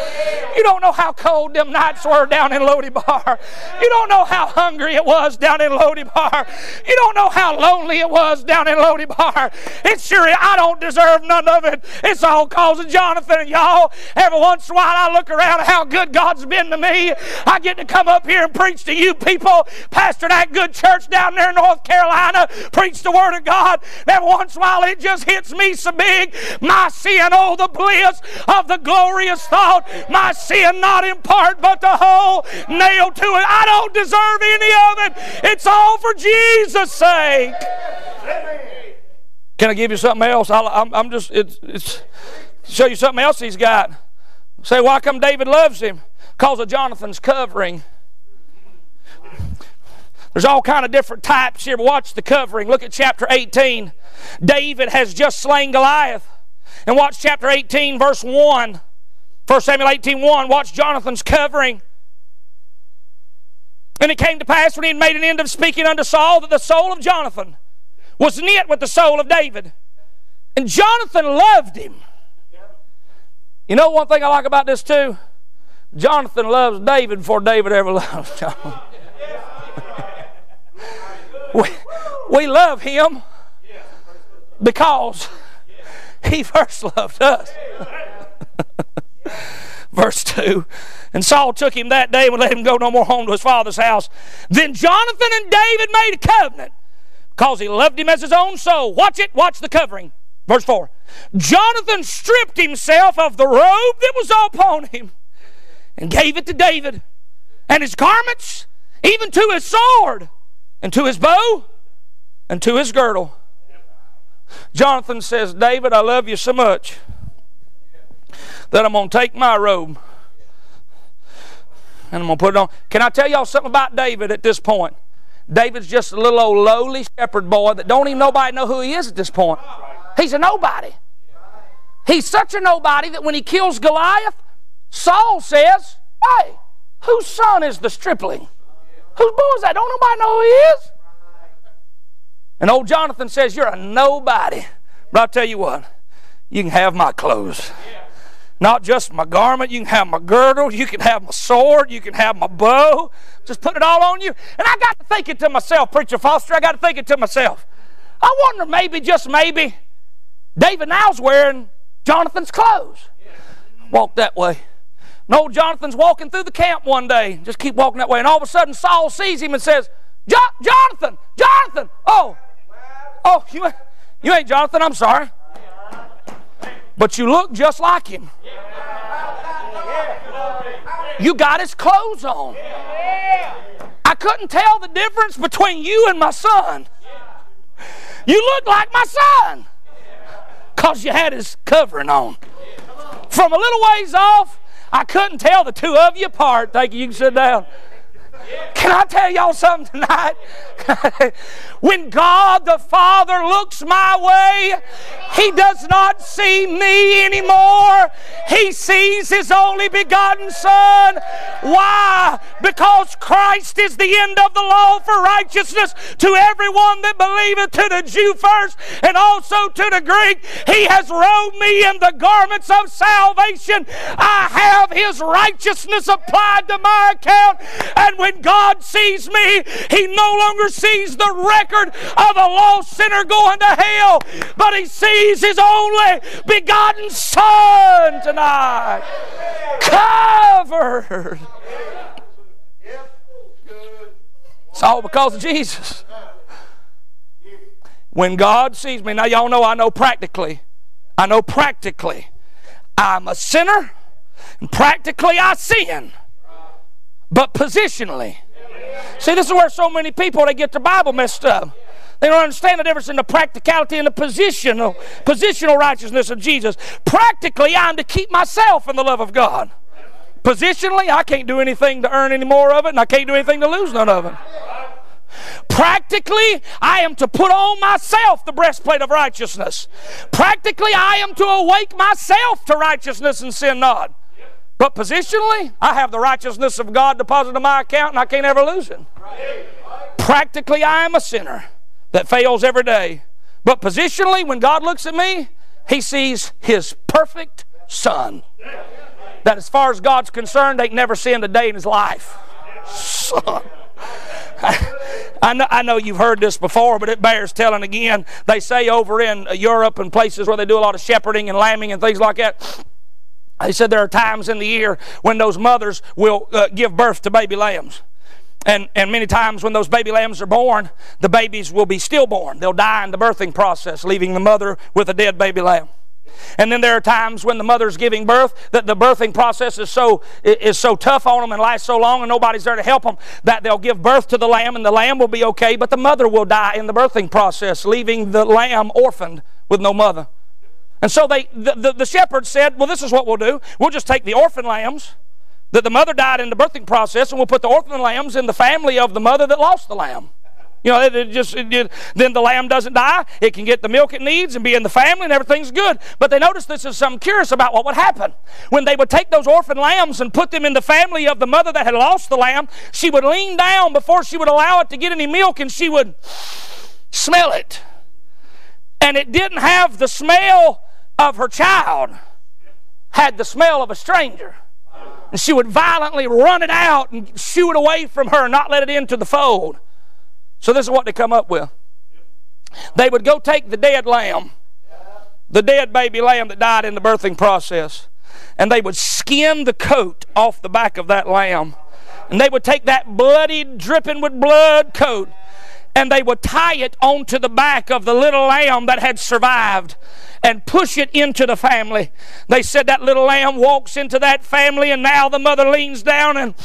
You don't know how cold them nights were down in Lodebar. You don't know how hungry it was down in Lodebar. You don't know how lonely it was down in Lodebar. It's sure I don't deserve none of it. It's all cause of Jonathan and y'all. Every once in a while I look around how good God's been to me. I get to come up here and preach to you people. Pastor that good church down there in North Carolina. Preach the Word of God. Every once in a while it just hits me so big. My sin, oh, the bliss of the glorious thought. My sin not in part, but the whole nailed to it. I don't deserve any of it. It's all for Jesus' sake. Can I give you something else? i am just, it's, it's, show you something else he's got. Say, why come David loves him? Because of Jonathan's covering. There's all kind of different types here. Watch the covering. Look at chapter 18. David has just slain Goliath. And watch chapter 18, verse 1. 1 Samuel 18, 1. Watch Jonathan's covering. And it came to pass when he had made an end of speaking unto Saul that the soul of Jonathan was knit with the soul of David. And Jonathan loved him. You know one thing I like about this too? Jonathan loves David before David ever loved Jonathan. We, we love him because he first loved us. Verse 2 And Saul took him that day and let him go no more home to his father's house. Then Jonathan and David made a covenant because he loved him as his own soul. Watch it, watch the covering. Verse 4 Jonathan stripped himself of the robe that was upon him and gave it to David, and his garments, even to his sword, and to his bow, and to his girdle. Jonathan says, David, I love you so much that I'm going to take my robe and I'm going to put it on. Can I tell y'all something about David at this point? David's just a little old lowly shepherd boy that don't even nobody know who he is at this point. He's a nobody. He's such a nobody that when he kills Goliath, Saul says, Hey, whose son is the stripling? Whose boy is that? Don't nobody know who he is? And old Jonathan says, You're a nobody. But I'll tell you what, you can have my clothes. Not just my garment, you can have my girdle, you can have my sword, you can have my bow. Just put it all on you. And I got to thinking to myself, Preacher Foster, I got to thinking to myself, I wonder maybe, just maybe, David now's wearing Jonathan's clothes. Walk that way. And old Jonathan's walking through the camp one day. Just keep walking that way. And all of a sudden, Saul sees him and says, Jonathan, Jonathan, oh, oh, you, you ain't Jonathan, I'm sorry. But you look just like him. You got his clothes on. I couldn't tell the difference between you and my son. You look like my son because you had his covering on. From a little ways off, I couldn't tell the two of you apart. Thank you. You can sit down. Can I tell y'all something tonight? when God the Father looks my way, He does not see me anymore. He sees His only begotten Son. Why? Because Christ is the end of the law for righteousness to everyone that believeth, to the Jew first and also to the Greek. He has robed me in the garments of salvation. I have His righteousness applied to my account. And when God sees me, He no longer sees the record of a lost sinner going to hell, but He sees His only begotten Son tonight. Covered. It's all because of Jesus. When God sees me, now y'all know I know practically. I know practically. I'm a sinner, and practically I sin but positionally. See, this is where so many people they get their Bible messed up. They don't understand the difference in the practicality and the positional, positional righteousness of Jesus. Practically, I'm to keep myself in the love of God. Positionally, I can't do anything to earn any more of it, and I can't do anything to lose none of it. Practically, I am to put on myself the breastplate of righteousness. Practically, I am to awake myself to righteousness and sin not. But positionally, I have the righteousness of God deposited in my account and I can't ever lose it. Practically, I am a sinner that fails every day. But positionally, when God looks at me, He sees his perfect son. That as far as God's concerned, ain't never sinned a day in his life. Son. I know, I know you've heard this before, but it bears telling again. They say over in Europe and places where they do a lot of shepherding and lambing and things like that, they said there are times in the year when those mothers will uh, give birth to baby lambs. And, and many times when those baby lambs are born, the babies will be stillborn. They'll die in the birthing process, leaving the mother with a dead baby lamb. And then there are times when the mother's giving birth that the birthing process is so is so tough on them and lasts so long and nobody's there to help them that they'll give birth to the lamb and the lamb will be okay, but the mother will die in the birthing process, leaving the lamb orphaned with no mother. And so they the, the, the shepherd said, Well, this is what we'll do. We'll just take the orphan lambs that the mother died in the birthing process, and we'll put the orphan lambs in the family of the mother that lost the lamb. You know, it, it just it, then the lamb doesn't die. It can get the milk it needs and be in the family, and everything's good. But they noticed this is something curious about what would happen when they would take those orphan lambs and put them in the family of the mother that had lost the lamb. She would lean down before she would allow it to get any milk, and she would smell it, and it didn't have the smell of her child; had the smell of a stranger. And she would violently run it out and shoo it away from her, and not let it into the fold. So this is what they come up with. They would go take the dead lamb, the dead baby lamb that died in the birthing process, and they would skin the coat off the back of that lamb. And they would take that bloody, dripping with blood coat, and they would tie it onto the back of the little lamb that had survived and push it into the family. They said that little lamb walks into that family, and now the mother leans down and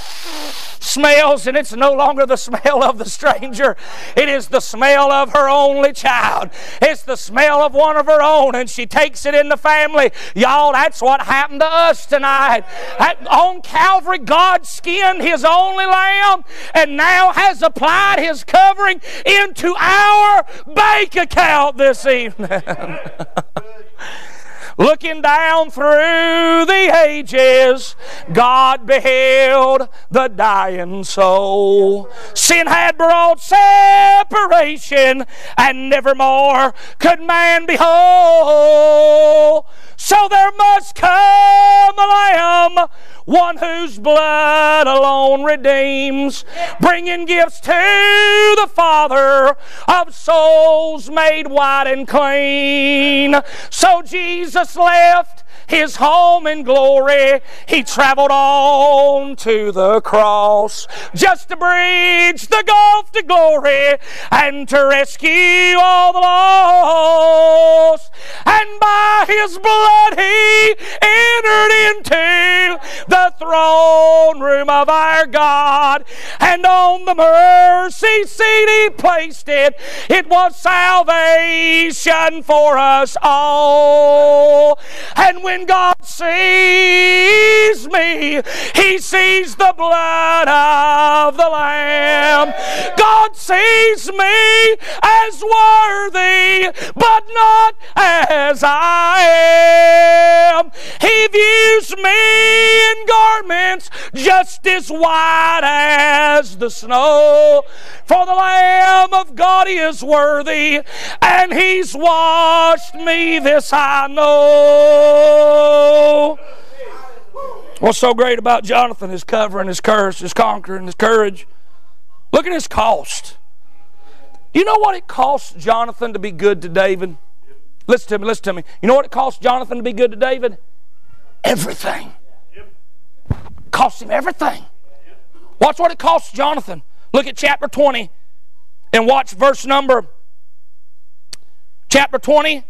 smells, and it's no longer the smell of the stranger. It is the smell of her only child. It's the smell of one of her own, and she takes it in the family. Y'all, that's what happened to us tonight. At, on Calvary, God skinned His only lamb and now has applied His covering into our bank account this evening. Looking down through the ages, God beheld the dying soul. Sin had brought separation, and nevermore could man be whole. So there must come a lamb, one whose blood alone redeems, bringing gifts to the Father of souls made white and clean. So Jesus left his home in glory, he traveled on to the cross just to bridge the gulf to glory and to rescue all the lost. And by his blood he entered into the throne room of our God, and on the mercy seat he placed it. It was salvation for us all. And when when God sees me, He sees the blood of the Lamb. God sees me as worthy, but not as I am. He views me in garments just as white as the snow. For the Lamb of God is worthy, and He's washed me, this I know. What's so great about Jonathan? His covering, his curse, his conquering, his courage. Look at his cost. You know what it cost Jonathan to be good to David? Listen to me, listen to me. You know what it cost Jonathan to be good to David? Everything. Cost him everything. Watch what it costs Jonathan. Look at chapter 20 and watch verse number chapter 20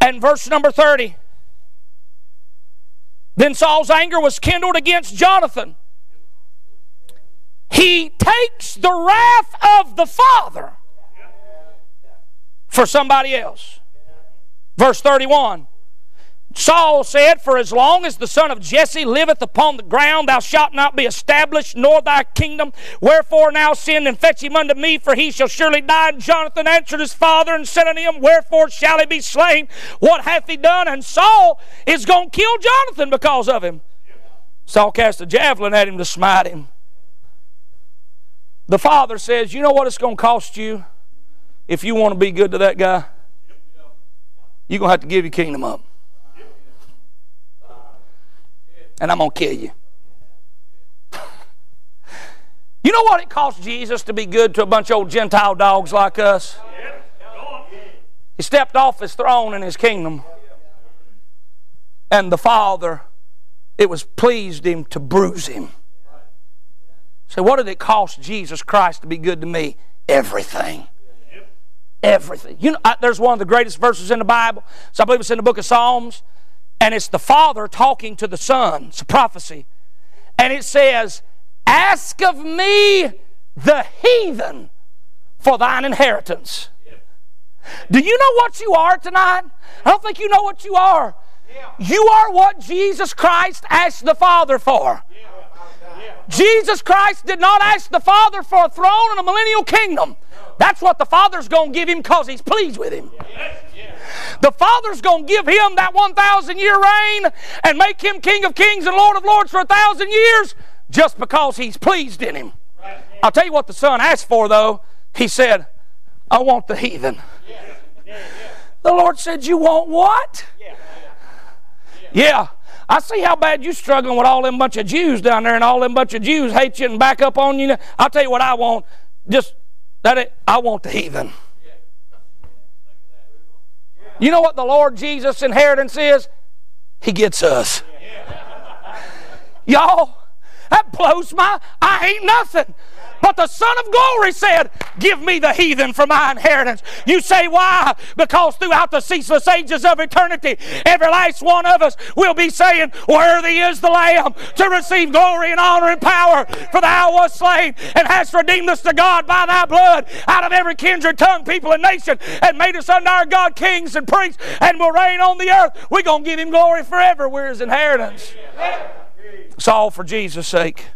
and verse number 30. Then Saul's anger was kindled against Jonathan. He takes the wrath of the father for somebody else. Verse 31. Saul said, For as long as the son of Jesse liveth upon the ground, thou shalt not be established, nor thy kingdom. Wherefore now send and fetch him unto me, for he shall surely die. And Jonathan answered his father and said unto him, Wherefore shall he be slain? What hath he done? And Saul is going to kill Jonathan because of him. Saul cast a javelin at him to smite him. The father says, You know what it's going to cost you if you want to be good to that guy? you're going to have to give your kingdom up. And I'm going to kill you. You know what it cost Jesus to be good to a bunch of old Gentile dogs like us? He stepped off his throne in his kingdom, and the Father, it was pleased him to bruise him. So, what did it cost Jesus Christ to be good to me? Everything. Everything. You know, I, there's one of the greatest verses in the Bible. So I believe it's in the book of Psalms, and it's the Father talking to the Son. It's a prophecy, and it says, Ask of me the heathen for thine inheritance. Do you know what you are tonight? I don't think you know what you are. You are what Jesus Christ asked the Father for. Jesus Christ did not ask the Father for a throne and a millennial kingdom. That's what the Father's going to give him because he's pleased with him. The Father's going to give him that 1,000 year reign and make him King of kings and Lord of lords for a thousand years just because he's pleased in him. I'll tell you what the son asked for, though. He said, I want the heathen. The Lord said, You want what? Yeah. I see how bad you're struggling with all them bunch of Jews down there, and all them bunch of Jews hate you and back up on you. I'll tell you what I want. Just that it, I want the heathen. You know what the Lord Jesus' inheritance is? He gets us. Y'all, that blows my, I ain't nothing. But the Son of Glory said, Give me the heathen for my inheritance. You say, Why? Because throughout the ceaseless ages of eternity, every last one of us will be saying, Worthy is the Lamb to receive glory and honor and power. For thou wast slain and hast redeemed us to God by thy blood out of every kindred, tongue, people, and nation, and made us unto our God kings and priests, and will reign on the earth. We're going to give him glory forever. We're his inheritance. It's all for Jesus' sake.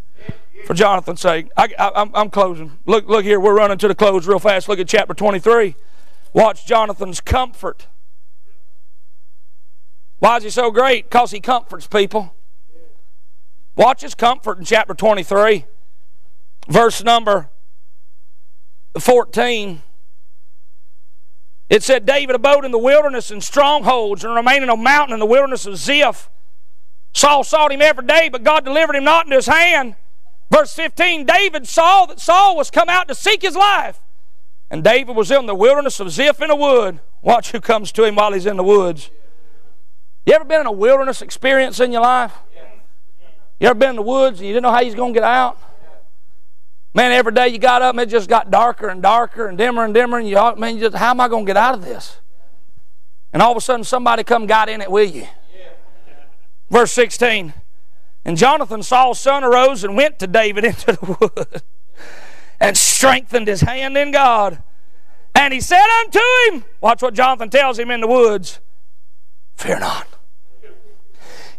For Jonathan's sake. I, am closing. Look, look here. We're running to the close real fast. Look at chapter 23. Watch Jonathan's comfort. Why is he so great? Because he comforts people. Watch his comfort in chapter 23, verse number 14. It said, David abode in the wilderness in strongholds and remained in a mountain in the wilderness of Ziph. Saul sought him every day, but God delivered him not into his hand. Verse 15 David saw that Saul was come out to seek his life. And David was in the wilderness of Ziph in a wood. Watch who comes to him while he's in the woods. You ever been in a wilderness experience in your life? You ever been in the woods and you didn't know how you was going to get out? Man, every day you got up and it just got darker and darker and dimmer and dimmer, and you, man, you just, how am I going to get out of this? And all of a sudden, somebody come got in it with you. Verse 16. And Jonathan, Saul's son, arose and went to David into the wood and strengthened his hand in God. And he said unto him, Watch what Jonathan tells him in the woods Fear not.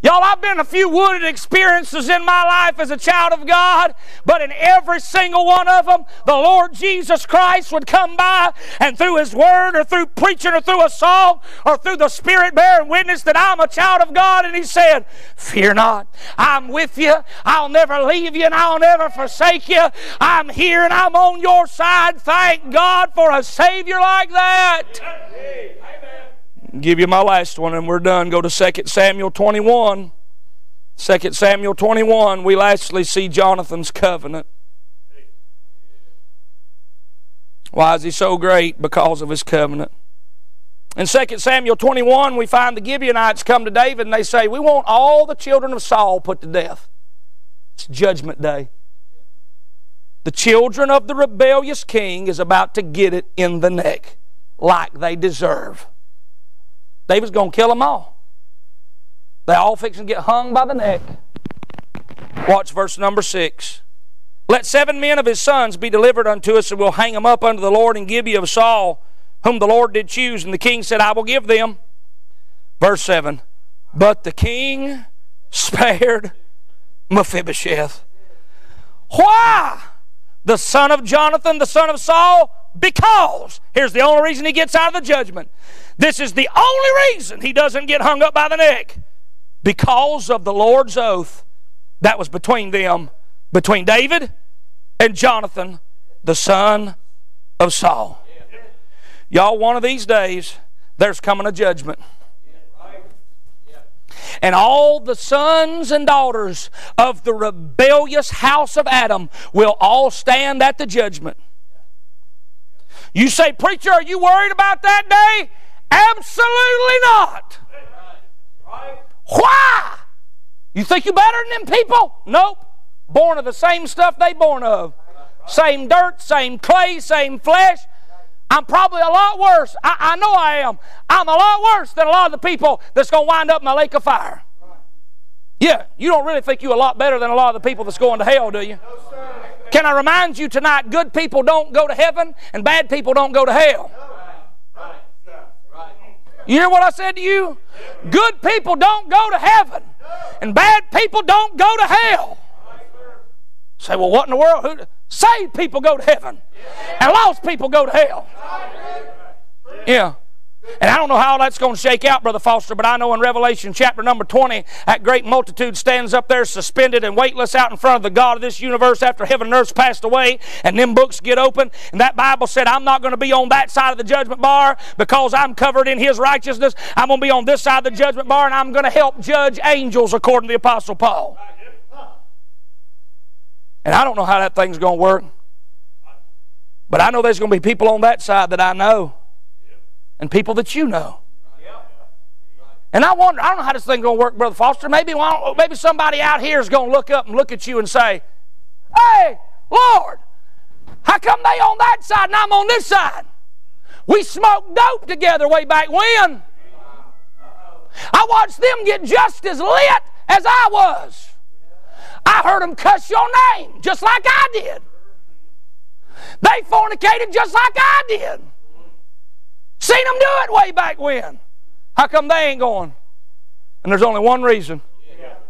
Y'all, I've been a few wooded experiences in my life as a child of God, but in every single one of them, the Lord Jesus Christ would come by and through His Word or through preaching or through a song or through the Spirit bearing witness that I'm a child of God, and He said, Fear not, I'm with you, I'll never leave you, and I'll never forsake you. I'm here and I'm on your side. Thank God for a Savior like that. Give you my last one and we're done. Go to 2 Samuel 21. 2 Samuel 21, we lastly see Jonathan's covenant. Why is he so great? Because of his covenant. In 2 Samuel 21, we find the Gibeonites come to David and they say, We want all the children of Saul put to death. It's Judgment Day. The children of the rebellious king is about to get it in the neck like they deserve. David's going to kill them all. They all fixing to get hung by the neck. Watch verse number six. Let seven men of his sons be delivered unto us, and we'll hang them up unto the Lord in Gibeah of Saul, whom the Lord did choose. And the king said, I will give them. Verse 7 But the king spared Mephibosheth. Why? The son of Jonathan, the son of Saul? Because. Here's the only reason he gets out of the judgment this is the only reason he doesn't get hung up by the neck. Because of the Lord's oath that was between them, between David and Jonathan, the son of Saul. Y'all, one of these days, there's coming a judgment. And all the sons and daughters of the rebellious house of Adam will all stand at the judgment. You say, Preacher, are you worried about that day? Absolutely not. Why? You think you're better than them people? Nope. Born of the same stuff they born of. Same dirt, same clay, same flesh. I'm probably a lot worse. I, I know I am. I'm a lot worse than a lot of the people that's going to wind up in a lake of fire. Yeah, you don't really think you're a lot better than a lot of the people that's going to hell, do you? Can I remind you tonight, good people don't go to heaven and bad people don't go to hell. Right. Right. You hear what I said to you? Good people don't go to heaven and bad people don't go to hell. Say, well, what in the world? Who, saved people go to heaven, and lost people go to hell. Yeah. And I don't know how that's going to shake out, Brother Foster, but I know in Revelation chapter number 20, that great multitude stands up there suspended and weightless out in front of the God of this universe after heaven and earth's passed away, and them books get open. And that Bible said, I'm not going to be on that side of the judgment bar because I'm covered in His righteousness. I'm going to be on this side of the judgment bar, and I'm going to help judge angels according to the Apostle Paul. And I don't know how that thing's going to work. But I know there's going to be people on that side that I know and people that you know. And I wonder, I don't know how this thing's going to work, Brother Foster. Maybe, maybe somebody out here is going to look up and look at you and say, Hey, Lord, how come they on that side and I'm on this side? We smoked dope together way back when. I watched them get just as lit as I was. I heard them cuss your name just like I did. They fornicated just like I did. Seen them do it way back when. How come they ain't going? And there's only one reason,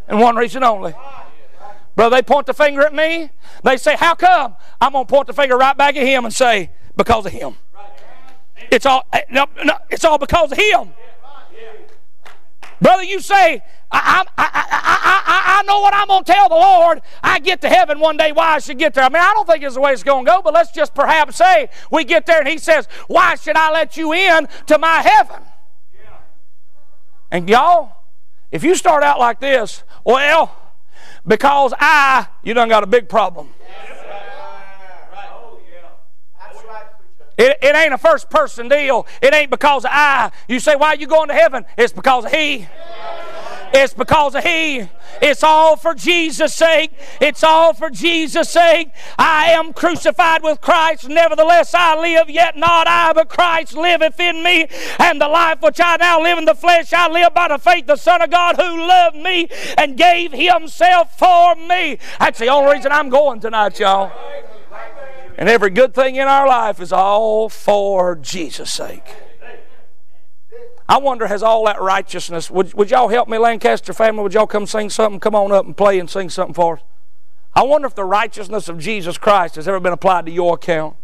and one reason only. Brother, they point the finger at me. They say, How come? I'm going to point the finger right back at him and say, Because of him. It's all, eh, no, no, it's all because of him. Brother, you say, I, I, I, I, know what I'm going to tell the Lord. I get to heaven one day why I should get there. I mean, I don't think it's the way it's going to go, but let's just perhaps say we get there and He says, Why should I let you in to my heaven? And y'all, if you start out like this, well, because I, you done got a big problem. It, it ain't a first person deal. It ain't because of I. You say, why are you going to heaven? It's because of He. It's because of He. It's all for Jesus' sake. It's all for Jesus' sake. I am crucified with Christ. Nevertheless, I live, yet not I, but Christ liveth in me. And the life which I now live in the flesh, I live by the faith of the Son of God who loved me and gave Himself for me. That's the only reason I'm going tonight, y'all. And every good thing in our life is all for Jesus' sake. I wonder, has all that righteousness, would, would y'all help me, Lancaster family? Would y'all come sing something? Come on up and play and sing something for us. I wonder if the righteousness of Jesus Christ has ever been applied to your account.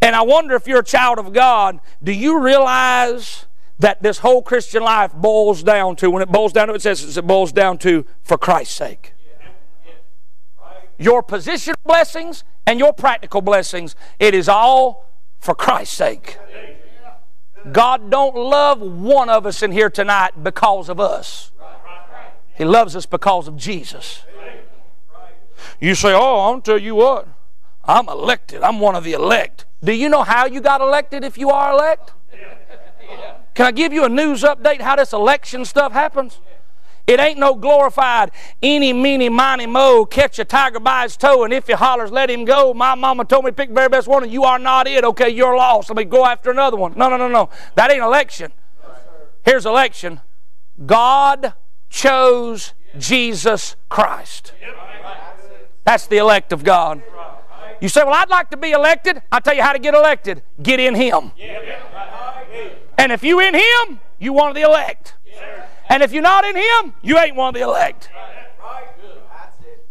And I wonder if you're a child of God, do you realize that this whole Christian life boils down to, when it boils down to, it says it boils down to for Christ's sake. Your position blessings and your practical blessings, it is all for Christ's sake. God don't love one of us in here tonight because of us. He loves us because of Jesus. You say, "Oh, I'll tell you what. I'm elected. I'm one of the elect." Do you know how you got elected if you are elect? Can I give you a news update how this election stuff happens? It ain't no glorified any, meeny, miny, mo, catch a tiger by his toe, and if he hollers, let him go. My mama told me pick the very best one, and you are not it. Okay, you're lost. Let me go after another one. No, no, no, no. That ain't election. Here's election God chose Jesus Christ. That's the elect of God. You say, Well, I'd like to be elected. I'll tell you how to get elected get in Him. And if you in Him, you of the elect. And if you're not in Him, you ain't one of the elect.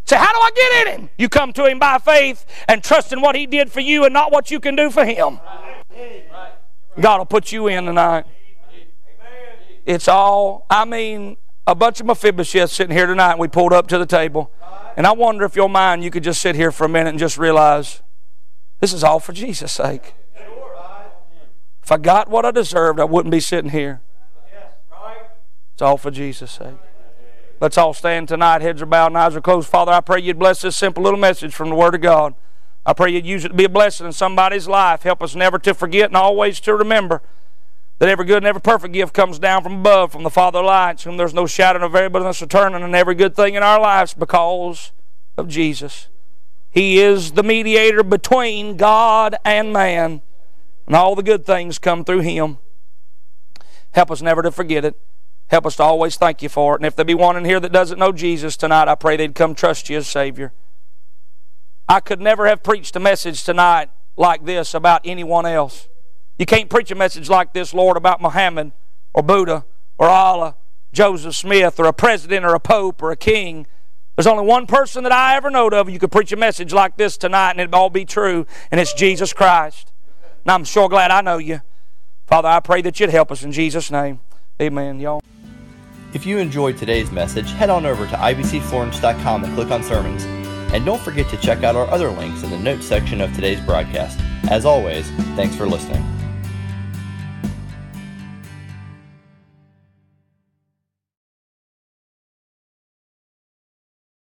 Say, how do I get in Him? You come to Him by faith and trust in what He did for you and not what you can do for Him. God will put you in tonight. It's all, I mean, a bunch of Mephibosheths sitting here tonight, we pulled up to the table. And I wonder if your mind, you could just sit here for a minute and just realize this is all for Jesus' sake. If I got what I deserved, I wouldn't be sitting here. It's all for Jesus' sake. Let's all stand tonight. Heads are bowed and eyes are closed. Father, I pray you'd bless this simple little message from the Word of God. I pray you'd use it to be a blessing in somebody's life. Help us never to forget and always to remember that every good and every perfect gift comes down from above, from the Father of lights, whom there's no shadow of variableness returning, and every good thing in our lives because of Jesus. He is the mediator between God and man, and all the good things come through Him. Help us never to forget it. Help us to always thank you for it. And if there be one in here that doesn't know Jesus tonight, I pray they'd come trust you as Savior. I could never have preached a message tonight like this about anyone else. You can't preach a message like this, Lord, about Muhammad or Buddha or Allah, Joseph Smith or a president or a pope or a king. There's only one person that I ever know of you could preach a message like this tonight and it'd all be true, and it's Jesus Christ. And I'm sure glad I know you. Father, I pray that you'd help us in Jesus' name. Amen, y'all. If you enjoyed today's message, head on over to ibcflorence.com and click on sermons. And don't forget to check out our other links in the notes section of today's broadcast. As always, thanks for listening.